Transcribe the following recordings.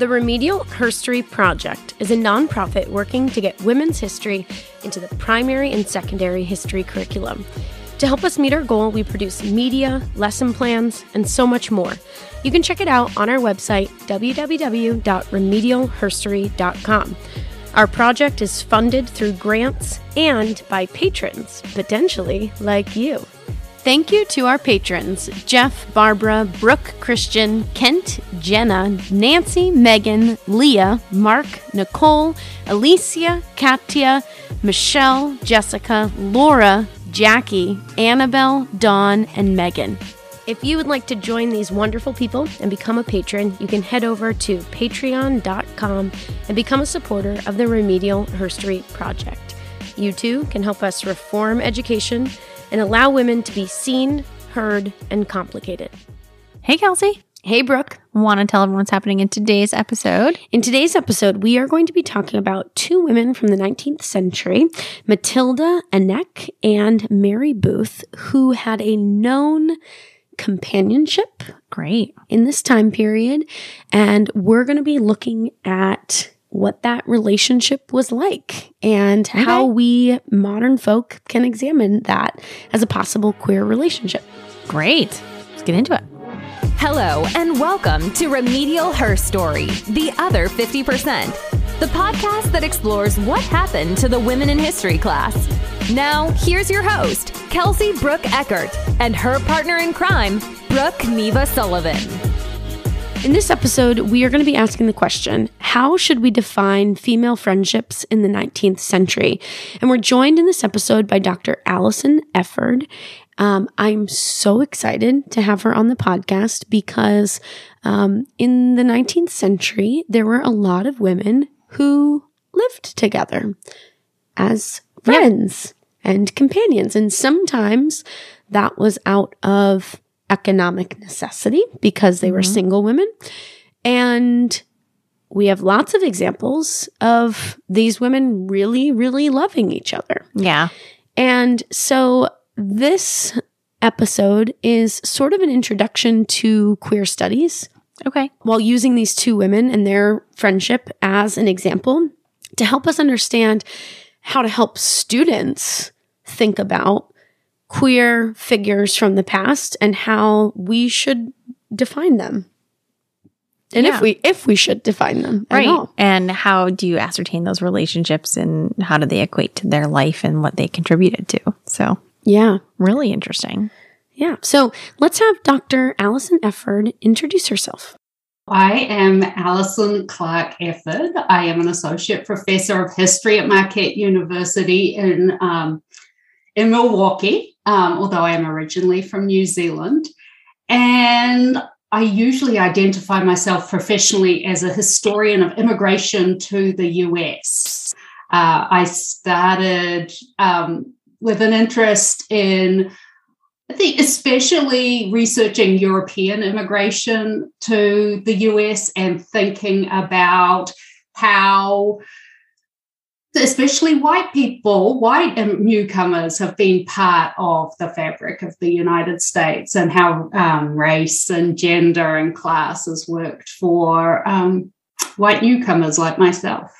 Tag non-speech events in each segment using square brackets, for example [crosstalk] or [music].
The Remedial Herstory Project is a nonprofit working to get women's history into the primary and secondary history curriculum. To help us meet our goal, we produce media, lesson plans, and so much more. You can check it out on our website, www.remedialherstory.com. Our project is funded through grants and by patrons, potentially like you. Thank you to our patrons Jeff, Barbara, Brooke, Christian, Kent, Jenna, Nancy, Megan, Leah, Mark, Nicole, Alicia, Katia, Michelle, Jessica, Laura, Jackie, Annabelle, Dawn, and Megan. If you would like to join these wonderful people and become a patron, you can head over to patreon.com and become a supporter of the Remedial Herstory Project. You too can help us reform education and allow women to be seen, heard, and complicated. Hey, Kelsie. Hey, Brooke. Want to tell everyone what's happening in today's episode? In today's episode, we are going to be talking about two women from the 19th century, Matilda Anneke and Mary Booth, who had a known companionship. Great. In this time period. And we're going to be looking at what that relationship was like and okay. how we modern folk can examine that as a possible queer relationship. Great. Let's get into it. Hello, and welcome to Remedial Herstory, the other 50%, the podcast that explores what happened to the women in history class. Now, here's your host, Kelsie Brooke Eckert, and her partner in crime, Brooke Neva Sullivan. In this episode, we are going to be asking the question How should we define female friendships in the 19th century? And we're joined in this episode by Dr. Alison Efford. Um, I'm so excited to have her on the podcast because um, in the 19th century, there were a lot of women who lived together as friends yeah. and companions. And sometimes that was out of economic necessity because they were mm-hmm. single women. And we have lots of examples of these women really, really loving each other. Yeah. And so this episode is sort of an introduction to queer studies. Okay. While using these two women and their friendship as an example to help us understand how to help students think about queer figures from the past and how we should define them. And yeah. if we if we should define them. Right. And how do you ascertain those relationships and how do they equate to their life and what they contributed to? So yeah. Really interesting. Yeah. So let's have Dr. Alison Efford introduce herself. I am Alison Clark Efford. I am an associate professor of history at Marquette University in um, in Milwaukee, um, although I am originally from New Zealand. And I usually identify myself professionally as a historian of immigration to the US. Uh, I started um, with an interest in, I think, especially researching European immigration to the US and thinking about how especially white people, white newcomers have been part of the fabric of the United States and how um, race and gender and class has worked for um, white newcomers like myself.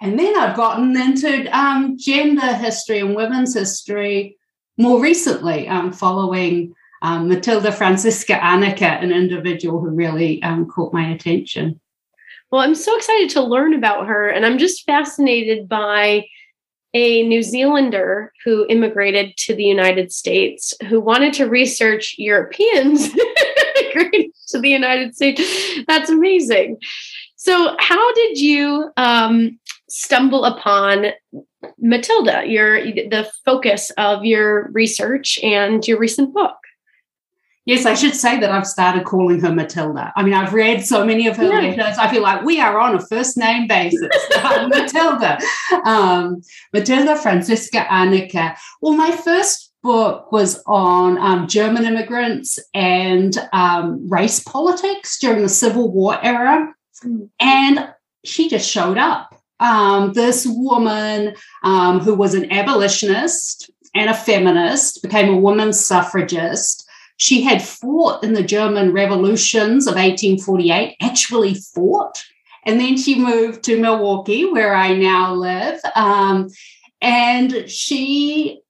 And then I've gotten into um, gender history and women's history more recently, um, following um, Matilda Franziska Anneke, an individual who really um, caught my attention. Well, I'm so excited to learn about her, and I'm just fascinated by a New Zealander who immigrated to the United States who wanted to research Europeans [laughs] immigrating to the United States. That's amazing. So, how did you um, stumble upon Matilda, your the focus of your research and your recent book? Yes, I should say that I've started calling her Matilda. I mean, I've read so many of her yeah. letters. I feel like we are on a first name basis. [laughs] Matilda. Um, Matilda Franziska Anneke. Well, my first book was on um, German immigrants and um, race politics during the Civil War era. Mm. And she just showed up. Um, this woman um, who was an abolitionist and a feminist became a woman suffragist she had fought in the German revolutions of 1848, actually fought And then she moved to Milwaukee, where I now live. Um, and she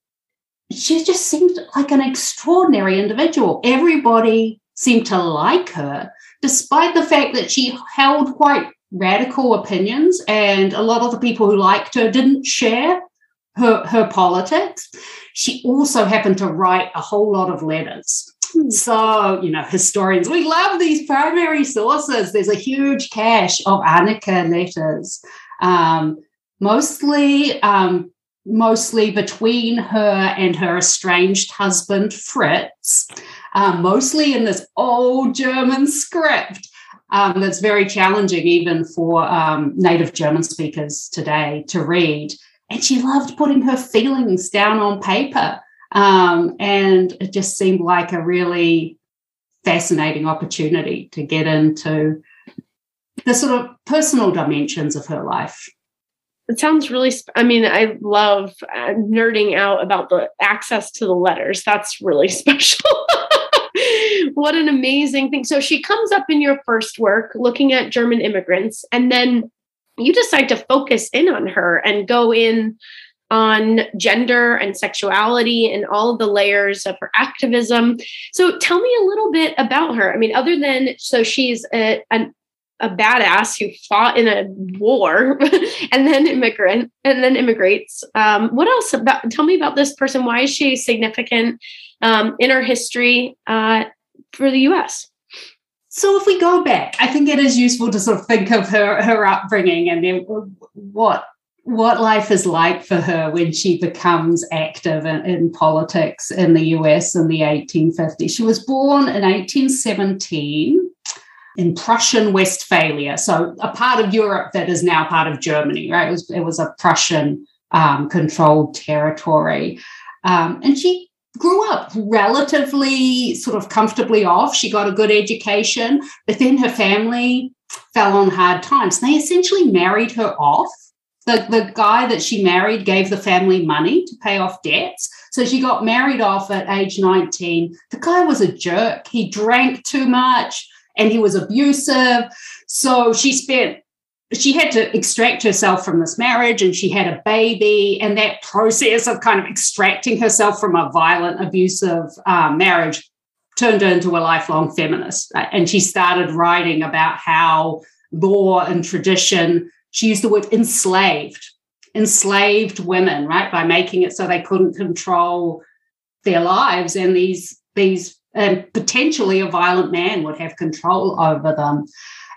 she just seemed like an extraordinary individual. Everybody seemed to like her, despite the fact that she held quite radical opinions, and a lot of the people who liked her didn't share her, her politics. She also happened to write a whole lot of letters. So, you know, historians, we love these primary sources. There's a huge cache of Anneke letters, um, mostly um, mostly between her and her estranged husband, Fritz, um, mostly in this old German script um, that's very challenging even for um, native German speakers today to read. And she loved putting her feelings down on paper. Um, and it just seemed like a really fascinating opportunity to get into the sort of personal dimensions of her life. It sounds really, sp- I mean, I love uh, nerding out about the access to the letters. That's really [laughs] special. what an amazing thing. So she comes up in your first work looking at German immigrants, and then you decide to focus in on her and go in on gender and sexuality and all of the layers of her activism. So tell me a little bit about her. I mean, other than so she's a, an a badass who fought in a war [laughs] and then immigrant and then immigrates. Um, what else about? Tell me about this person. Why is she significant um, in our history uh, for the U.S.? So, if we go back, I think it is useful to sort of think of her her upbringing and then what what life is like for her when she becomes active in, in politics in the US in the 1850s. She was born in 1817 in Prussian Westphalia, so a part of Europe that is now part of Germany, right? It was, it was a Prussian um, controlled territory. Um, and she grew up relatively sort of comfortably off. She got a good education, but then her family fell on hard times. They essentially married her off. The, the guy that she married gave the family money to pay off debts. So she got married off at age 19. The guy was a jerk. He drank too much and he was abusive. So she spent she had to extract herself from this marriage and she had a baby and that process of kind of extracting herself from a violent abusive um, marriage turned her into a lifelong feminist and she started writing about how law and tradition she used the word enslaved enslaved women right by making it so they couldn't control their lives and these these and potentially a violent man would have control over them.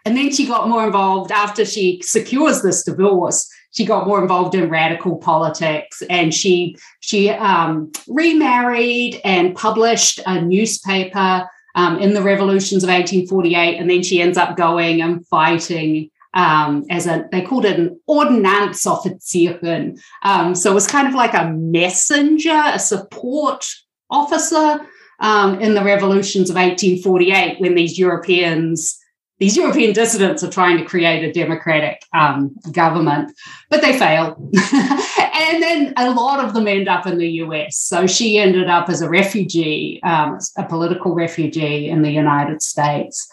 And then she got more involved after she secures this divorce. She got more involved in radical politics, and she she um, remarried and published a newspaper um, in the revolutions of 1848. And then she ends up going and fighting um, as a they called it an Ordnanzoffizierin. Um, so it was kind of like a messenger, a support officer um, in the revolutions of 1848 when these Europeans, these European dissidents are trying to create a democratic um, government, but they fail. [laughs] and then a lot of them end up in the US. So she ended up as a refugee, um, a political refugee in the United States.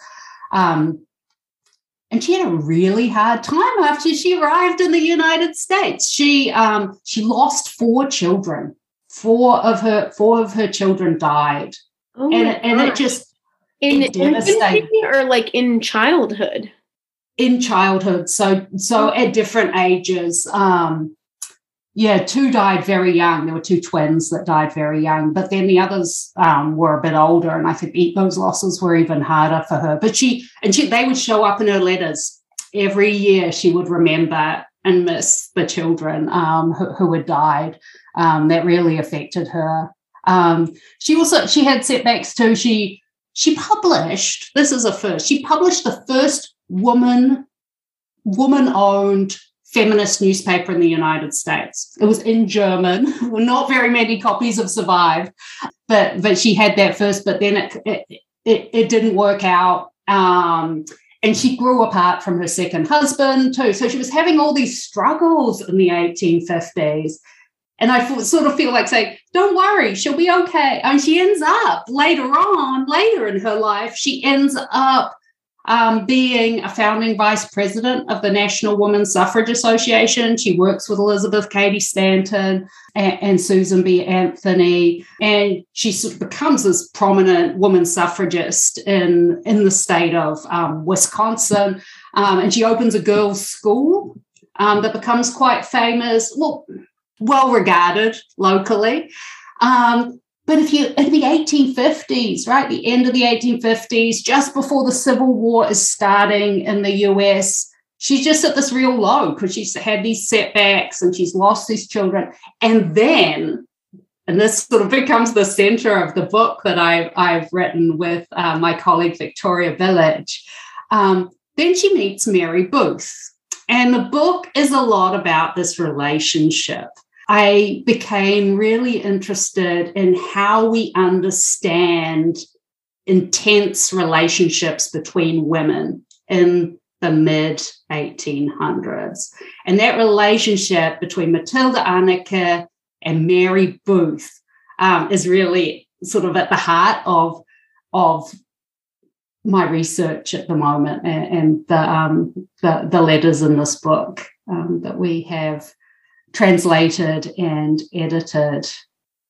Um, and she had a really hard time after she arrived in the United States. She um, she lost four children four of her four of her children died, oh and it, and it just in infancy or like in childhood. In childhood, so so at different ages. Um, yeah, two died very young. There were two twins that died very young, but then the others um, were a bit older, and I think those losses were even harder for her. But she and she they would show up in her letters every year. She would remember and miss the children um, who, who, had died. Um, that really affected her. Um, she also she had setbacks too. She she published this is a first. She published the first woman woman owned feminist newspaper in the United States. It was in German. [laughs] Not very many copies have survived, but but she had that first. But then it it, it, it didn't work out. Um, and she grew apart from her second husband too. So she was having all these struggles in the 1850s. And I sort of feel like saying, don't worry, she'll be okay. And she ends up later on, later in her life, she ends up um, being a founding vice president of the National Women's Suffrage Association. She works with Elizabeth Cady Stanton and, and Susan B. Anthony, and she becomes this prominent woman suffragist in, in the state of um, Wisconsin. Um, and she opens a girls' school um, that becomes quite famous, well, well regarded locally. Um, but if you in the 1850s, right, the end of the 1850s, just before the Civil War is starting in the US, she's just at this real low because she's had these setbacks and she's lost these children. And then, and this sort of becomes the center of the book that I've, I've written with uh, my colleague Victoria Bilic. Um, then she meets Mary Booth. And the book is a lot about this relationship I became really interested in how we understand intense relationships between women in the mid 1800s. And that relationship between Matilda Anneke and Mary Booth um, is really sort of at the heart of, of my research at the moment and, and the, um, the, the, letters in this book um, that we have translated and edited.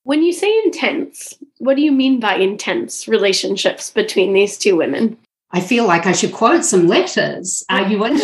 When you say intense, what do you mean by intense relationships between these two women? I feel like I should quote some letters. Are you in? [laughs]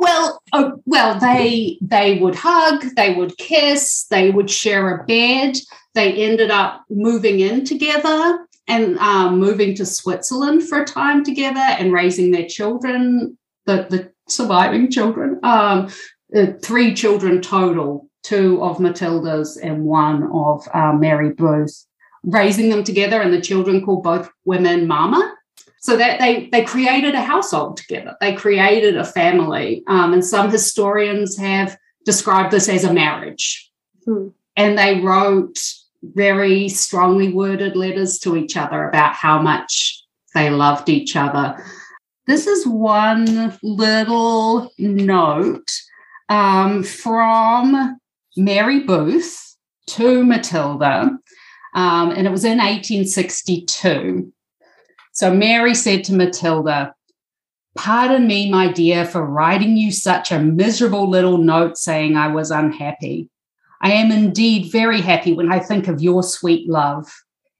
well, uh, well, they they would hug, they would kiss, they would share a bed. They ended up moving in together and um, moving to Switzerland for a time together and raising their children. The the surviving children. Um, uh, three children total, two of Matilda's and one of uh, Mary Booth's. raising them together, and the children called both women Mama. So that they they created a household together. They created a family, um, and some historians have described this as a marriage. Hmm. And they wrote very strongly worded letters to each other about how much they loved each other. This is one little note um, from Mary Booth to Matilda, um, and it was in 1862. So Mary said to Matilda, Pardon me, my dear, for writing you such a miserable little note saying I was unhappy. I am indeed very happy when I think of your sweet love.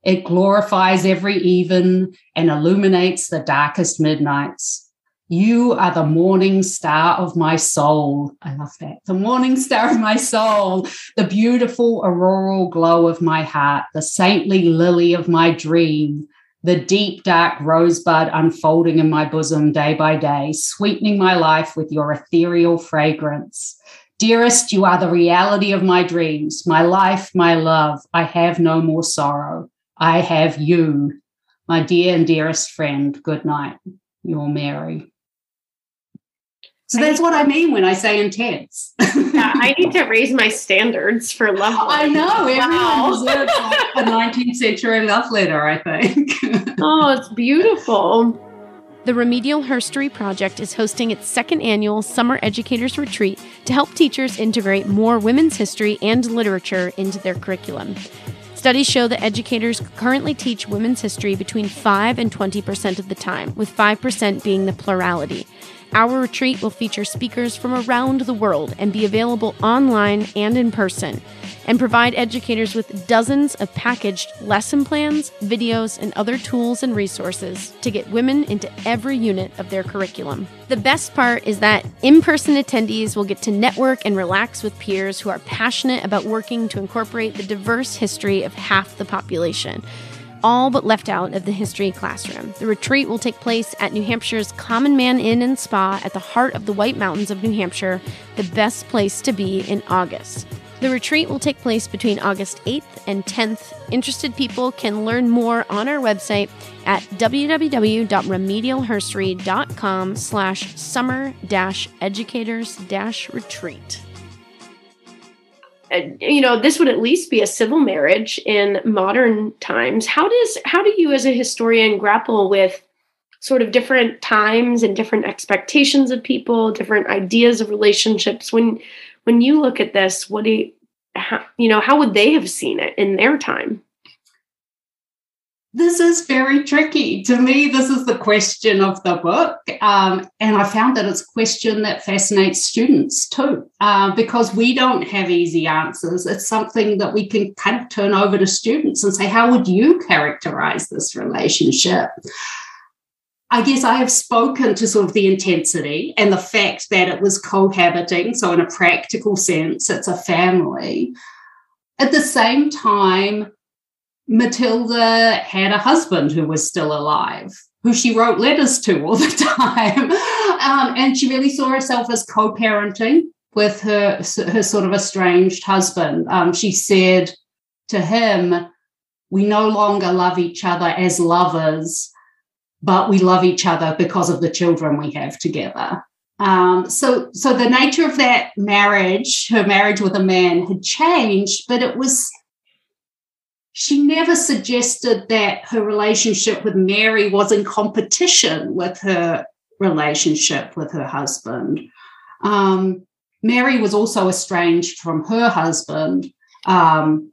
It glorifies every even and illuminates the darkest midnights. You are the morning star of my soul. I love that. The morning star of my soul, the beautiful auroral glow of my heart, the saintly lily of my dream, the deep dark rosebud unfolding in my bosom day by day, sweetening my life with your ethereal fragrance. Dearest, you are the reality of my dreams, my life, my love. I have no more sorrow. I have you, my dear and dearest friend. Good night, your Mary. So that's what I mean when I say intense. yeah, I need to [laughs] raise my standards for love. I know everyone wow. deserves a 19th century love letter. I think. [laughs] oh, it's beautiful. The Remedial Herstory Project is hosting its second annual Summer Educators Retreat to help teachers integrate more women's history and literature into their curriculum. Studies show that educators currently teach women's history between 5 and 20% of the time, with 5% being the plurality. Our retreat will feature speakers from around the world and be available online and in person, and provide educators with dozens of packaged lesson plans, videos, and other tools and resources to get women into every unit of their curriculum. The best part is that in person attendees will get to network and relax with peers who are passionate about working to incorporate the diverse history of half the population all but left out of the history classroom. The retreat will take place at New Hampshire's Common Man Inn and Spa at the heart of the White Mountains of New Hampshire, the best place to be in August. The retreat will take place between August 8th and 10th. Interested people can learn more on our website at www.remedialherstory.com slash summer dash educators dash retreat. You know this would at least be a civil marriage in modern times. How does how do you as a historian grapple with sort of different times and different expectations of people different ideas of relationships? When when you look at this what do you how, you know how would they have seen it in their time this is very tricky. To me, this is the question of the book. Um, and I found that it's a question that fascinates students too, uh, because we don't have easy answers. It's something that we can kind of turn over to students and say, how would you characterize this relationship? I guess I have spoken to sort of the intensity and the fact that it was cohabiting. So, in a practical sense, it's a family. At the same time, Matilda had a husband who was still alive, who she wrote letters to all the [laughs] time. Um, and she really saw herself as co parenting with her, her sort of estranged husband. Um, she said to him, We no longer love each other as lovers, but we love each other because of the children we have together. Um, so, so the nature of that marriage, her marriage with a man, had changed, but it was she never suggested that her relationship with Mary was in competition with her relationship with her husband. Um, Mary was also estranged from her husband, um,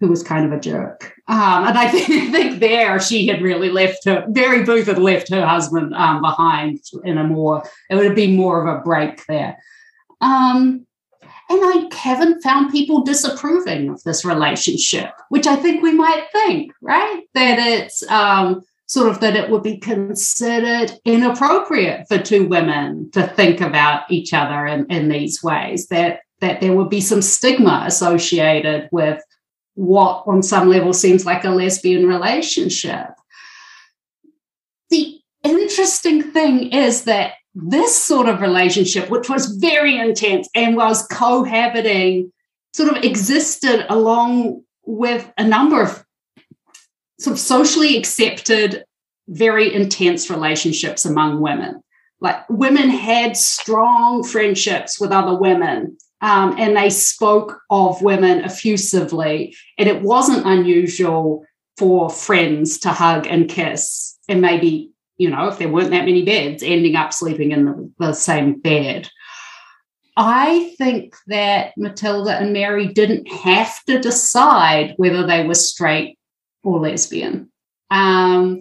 who was kind of a jerk. Um, and I think, [laughs] think, there she had really left her, Mary Booth had left her husband um, behind in a more, it would have been more of a break there. Um, and I haven't found people disapproving of this relationship, which I think we might think, right? That it's um, sort of that it would be considered inappropriate for two women to think about each other in, in these ways, that, that there would be some stigma associated with what, on some level, seems like a lesbian relationship. The interesting thing is that this sort of relationship, which was very intense and was cohabiting, sort of existed along with a number of sort of socially accepted, very intense relationships among women. Like women had strong friendships with other women. Um, and they spoke of women effusively. And it wasn't unusual for friends to hug and kiss and maybe you know, if there weren't that many beds, ending up sleeping in the, the same bed. I think that Matilda and Mary didn't have to decide whether they were straight or lesbian. Um,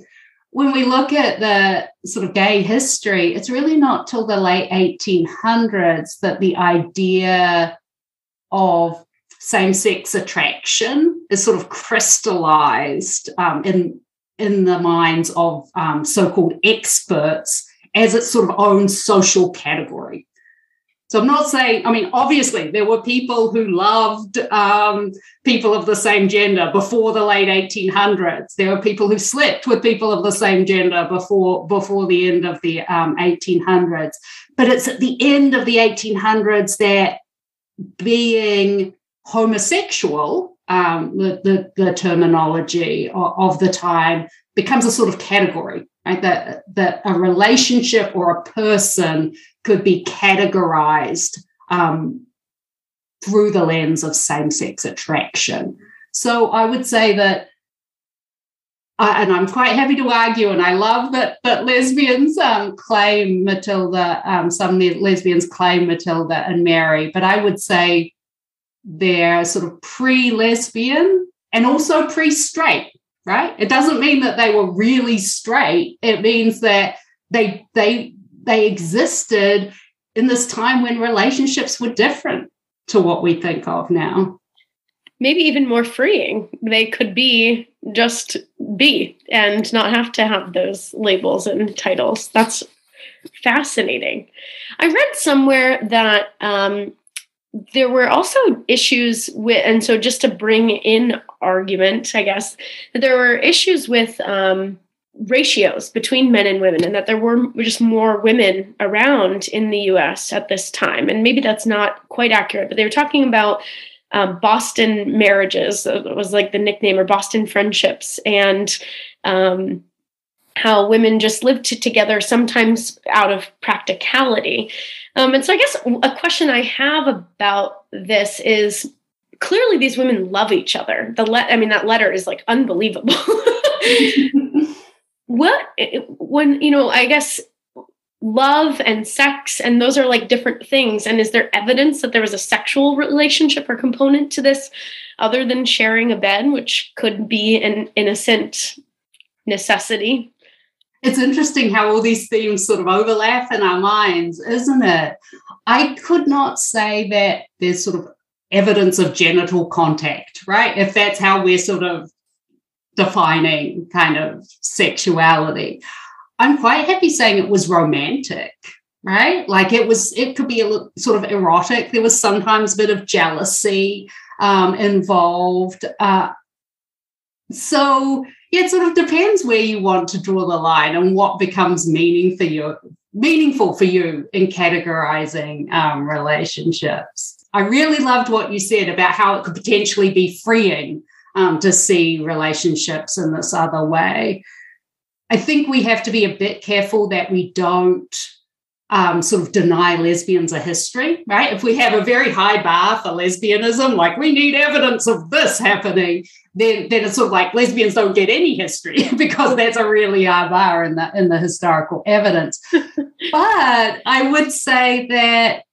when we look at the sort of gay history, it's really not till the late 1800s that the idea of same sex attraction is sort of crystallized um, in in the minds of um, so called experts as its sort of own social category. So I'm not saying, I mean, obviously, there were people who loved um, people of the same gender before the late 1800s. There were people who slept with people of the same gender before, before the end of the um, 1800s. But it's at the end of the 1800s that being homosexual um, the, the, the, terminology of, of, the time becomes a sort of category, right? That, that a relationship or a person could be categorized um, through the lens of same sex attraction. So I would say that. Uh, and I'm quite happy to argue, and I love that that lesbians um, claim Matilda. Um, some lesbians claim Matilda and Mary, but I would say they're sort of pre lesbian and also pre straight, right? It doesn't mean that they were really straight. It means that they they they existed in this time when relationships were different to what we think of now. Maybe even more freeing. They could be just be and not have to have those labels and titles. That's fascinating. I read somewhere that um, there were also issues with, and so just to bring in argument, I guess, that there were issues with um, ratios between men and women, and that there were just more women around in the US at this time. And maybe that's not quite accurate, but they were talking about um, Boston marriages, it was like the nickname, or Boston friendships. And um, how women just lived together sometimes out of practicality. Um, and so I guess a question I have about this is clearly these women love each other. The let I mean that letter is like unbelievable. [laughs] what when you know, I guess love and sex and those are like different things and is there evidence that there was a sexual relationship or component to this other than sharing a bed which could be an innocent necessity. It's interesting how all these themes sort of overlap in our minds, isn't it? I could not say that there's sort of evidence of genital contact, right? If that's how we're sort of defining kind of sexuality. I'm quite happy saying it was romantic, right? Like it was, it could be a little, sort of erotic. There was sometimes a bit of jealousy um, involved. Uh, so yeah, it sort of depends where you want to draw the line and what becomes meaning for you, meaningful for you in categorizing um, relationships. I really loved what you said about how it could potentially be freeing um, to see relationships in this other way. I think we have to be a bit careful that we don't um, sort of deny lesbians a history, right? If we have a very high bar for lesbianism, like we need evidence of this happening, then, then it's sort of like lesbians don't get any history [laughs] because that's a really high bar in the in the historical evidence. [laughs] but I would say that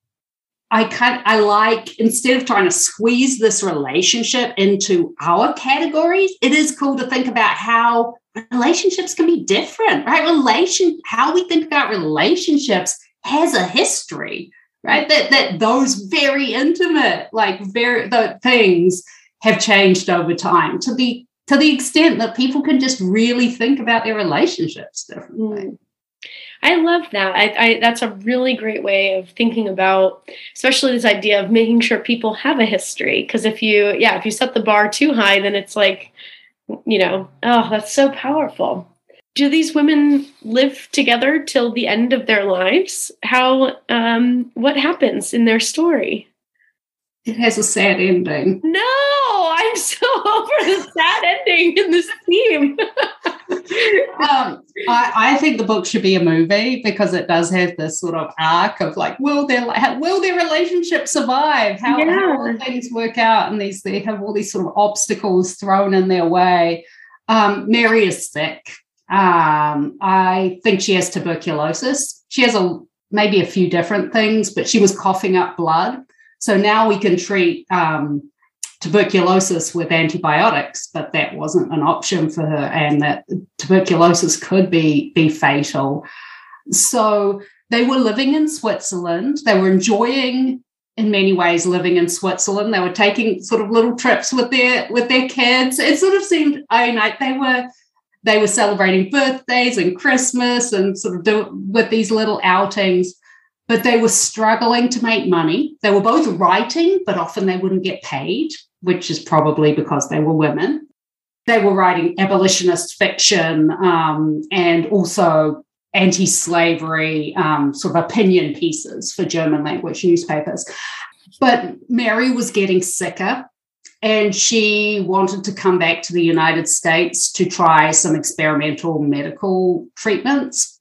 I kind I like instead of trying to squeeze this relationship into our categories, it is cool to think about how relationships can be different, right? Relation, how we think about relationships has a history, right? That that those very intimate, like very the things have changed over time to the to the extent that people can just really think about their relationships differently. Mm. I love that. I, I, that's a really great way of thinking about, especially this idea of making sure people have a history. Because if you, yeah, if you set the bar too high, then it's like, you know, oh, that's so powerful do these women live together till the end of their lives? How, um, what happens in their story? It has a sad ending. No, I'm so [laughs] over the sad ending in this theme. [laughs] um, I, I, think the book should be a movie because it does have this sort of arc of like, will their will their relationship survive? How, yeah. how will things work out? And these they have all these sort of obstacles thrown in their way. Um, Mary is sick um, I think she has tuberculosis. She has a maybe a few different things, but she was coughing up blood. So now we can treat um, tuberculosis with antibiotics, but that wasn't an option for her, and that tuberculosis could be be fatal. So they were living in Switzerland. They were enjoying in many ways living in Switzerland. They were taking sort of little trips with their with their kids. It sort of seemed I know they were they were celebrating birthdays and Christmas and sort of do, with these little outings, but they were struggling to make money. They were both writing, but often they wouldn't get paid, which is probably because they were women. They were writing abolitionist fiction um, and also anti slavery um, sort of opinion pieces for German language newspapers. But Mary was getting sicker and she wanted to come back to the United States to try some experimental medical treatments.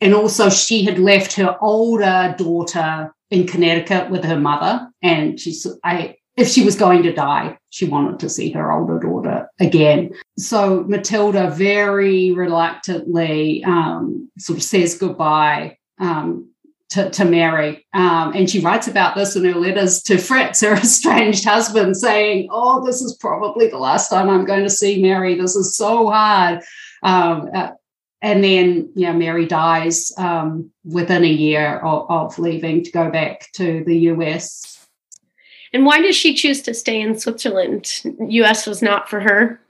And also, she had left her older daughter in Connecticut with her mother. And she's, I, if she was going to die, she wanted to see her older daughter again. So Matilda very reluctantly um, sort of says goodbye um, to, to Mary. Um, and she writes about this in her letters to Fritz, her [laughs] estranged husband, saying, Oh, this is probably the last time I'm going to see Mary. This is so hard. Um, uh, and then, yeah, Mary dies um, within a year of, of leaving to go back to the US. And why did she choose to stay in Switzerland? US was not for her.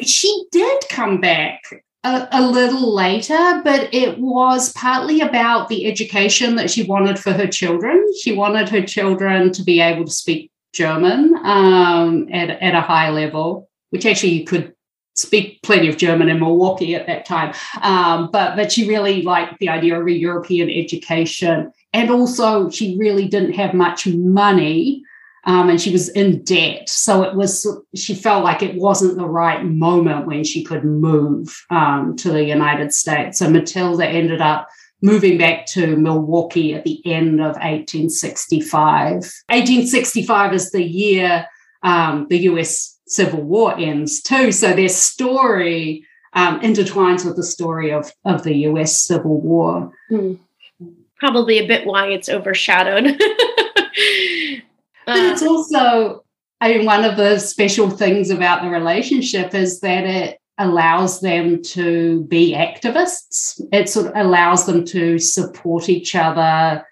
She did come back a, a, little later, but it was partly about the education that she wanted for her children. She wanted her children to be able to speak German um, at, at a high level, which actually you could speak plenty of German in Milwaukee at that time. Um, but but she really liked the idea of a European education, and also she really didn't have much money um, and she was in debt. So it was, she felt like it wasn't the right moment when she could move um, to the United States. So Matilda ended up moving back to Milwaukee at the end of 1865. 1865 is the year um, the US Civil War ends, too. So their story um, intertwines with the story of, of the US Civil War. Hmm. Probably a bit why it's overshadowed. [laughs] But it's also, I mean, one of the special things about the relationship is that it allows them to be activists. It sort of allows them to support each other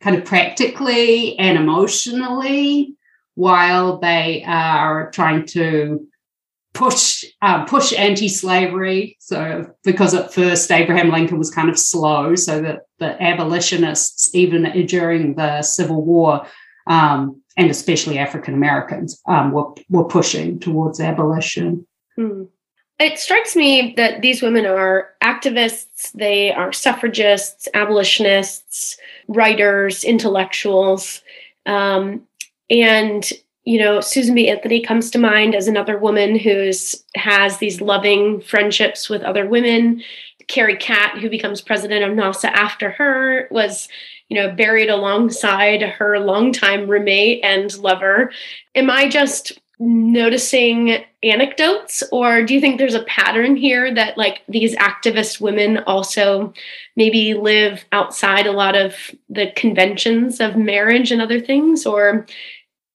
kind of practically and emotionally while they are trying to push uh, push anti-slavery. So because at first Abraham Lincoln was kind of slow, so that the abolitionists, even during the Civil War, um, and especially African Americans, um, were were pushing towards abolition. Hmm. It strikes me that these women are activists, they are suffragists, abolitionists, writers, intellectuals. Um, and you know, Susan B. Anthony comes to mind as another woman who's has these loving friendships with other women. Carrie Catt, who becomes president of NAWSA after her, was, you know, buried alongside her longtime roommate and lover. Am I just noticing anecdotes or do you think there's a pattern here that like these activist women also maybe live outside a lot of the conventions of marriage and other things or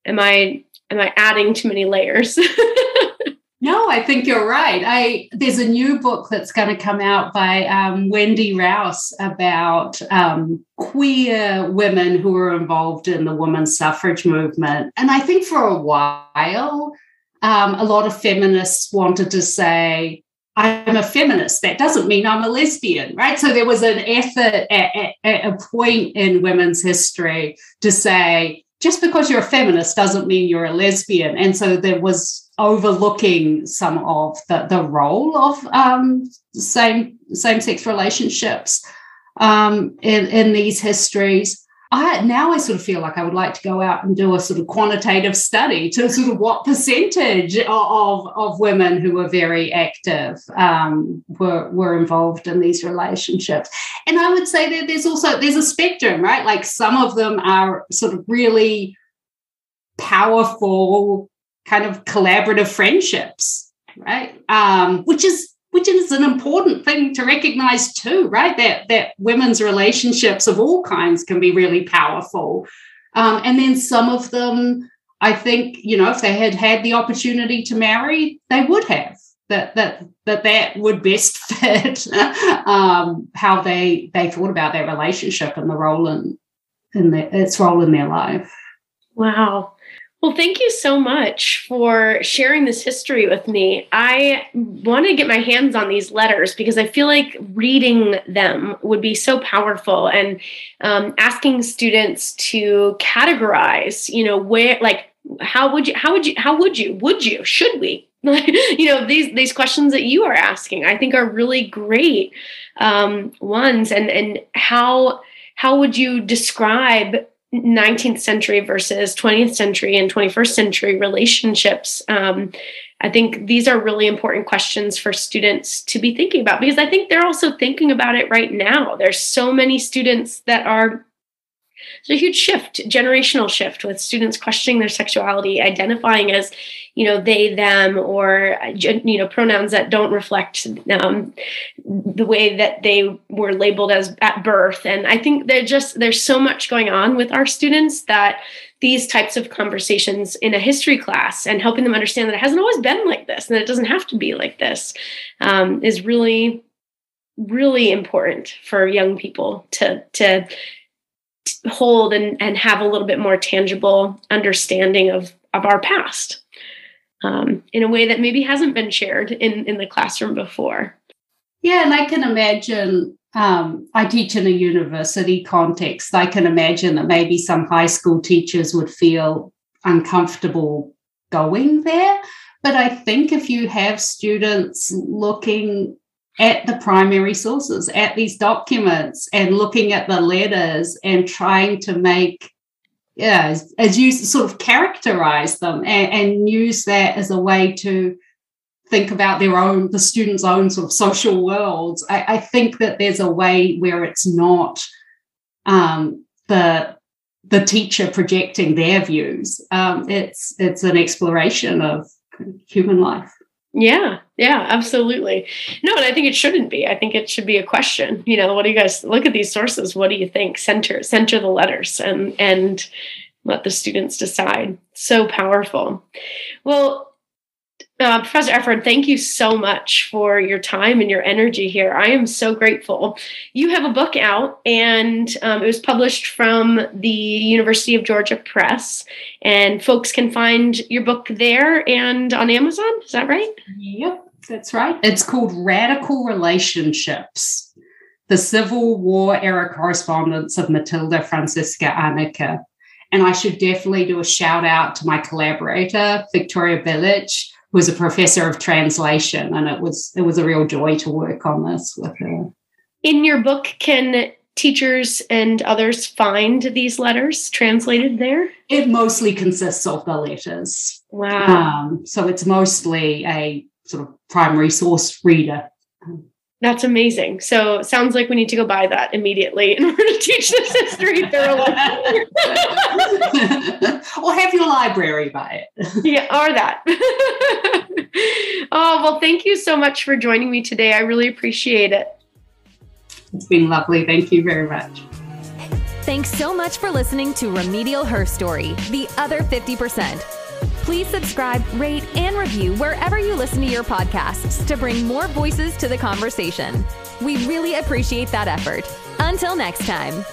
am i am i adding too many layers [laughs] no i think you're right i there's a new book that's going to come out by um, wendy rouse about um, queer women who were involved in the women's suffrage movement. And I think for a while, um, a lot of feminists wanted to say, I'm a feminist. That doesn't mean I'm a lesbian, right? So there was an effort at, at, at a point in women's history to say, just because you're a feminist doesn't mean you're a lesbian. And so there was overlooking some of the, the role of um, same same sex relationships um, in, in these histories. I now I sort of feel like I would like to go out and do a sort of quantitative study to sort of what percentage of, of women who were very active um, were were involved in these relationships. And I would say that there's also there's a spectrum, right? Like some of them are sort of really powerful, kind of collaborative friendships, right? Um, which is which is an important thing to recognize too, right? That that women's relationships of all kinds can be really powerful. Um, and then some of them, I think, you know, if they had had the opportunity to marry, they would have. That that that that would best [laughs] fit um, how they they thought about their relationship and the role in in the, its role in their life. Wow. Well, thank you so much for sharing this history with me. I want to get my hands on these letters because I feel like reading them would be so powerful and um, asking students to categorize, you know, where, like, how would you, how would you, how would you, would you, should we? [laughs] you know, these, these questions that you are asking, I think are really great um, ones. And, and how, how would you describe 19th century versus 20th century and 21st century relationships. Um, i think these are really important questions for students to be thinking about because i think they're also thinking about it right now. There's so many students that are there's a huge shift generational shift with students questioning their sexuality identifying as you know they them or you know pronouns that don't reflect um, the way that they were labeled as at birth. And i think there's just there's so much going on with our students that these types of conversations in a history class and helping them understand that it hasn't always been like this and that it doesn't have to be like this um, is really really important for young people to to hold and, and have a little bit more tangible understanding of of our past um, in a way that maybe hasn't been shared in, in the classroom before. Yeah, and I can imagine um, I teach in a university context. I can imagine that maybe some high school teachers would feel uncomfortable going there. But I think if you have students looking at the primary sources, at these documents, and looking at the letters and trying to make yeah, as, as you sort of characterize them and, and, use that as a way to think about their own, the student's own sort of social worlds. I, I think that there's a way where it's not um, the the teacher projecting their views. Um, it's it's an exploration of human life. Yeah, yeah, absolutely. No, and I think it shouldn't be. I think it should be a question. You know, what do you guys look at these sources? What do you think? Center center the letters and and let the students decide. So powerful. Well, Uh, Professor Efford, thank you so much for your time and your energy here. I am so grateful. You have a book out, and um, it was published from the University of Georgia Press, and folks can find your book there and on Amazon. Is that right? Yep, that's right. It's called Radical Relationships The Civil War Era Correspondence of Matilda Franziska Anneke. And I should definitely do a shout out to my collaborator, Victoria Bilic was a professor of translation, and it was it was a real joy to work on this with her. In your book, can teachers and others find these letters translated there? It mostly consists of the letters. Wow. Um, so it's mostly a sort of primary source reader. That's amazing. So sounds like we need to go buy that immediately in [laughs] order to teach this history thoroughly. or have your library buy it. [laughs] yeah, or that. [laughs] oh, well, thank you so much for joining me today. I really appreciate it. It's been lovely. Thank you very much. Thanks so much for listening to Remedial Herstory, the other 50%. Please subscribe, rate, and review wherever you listen to your podcasts to bring more voices to the conversation. We really appreciate that effort. Until next time.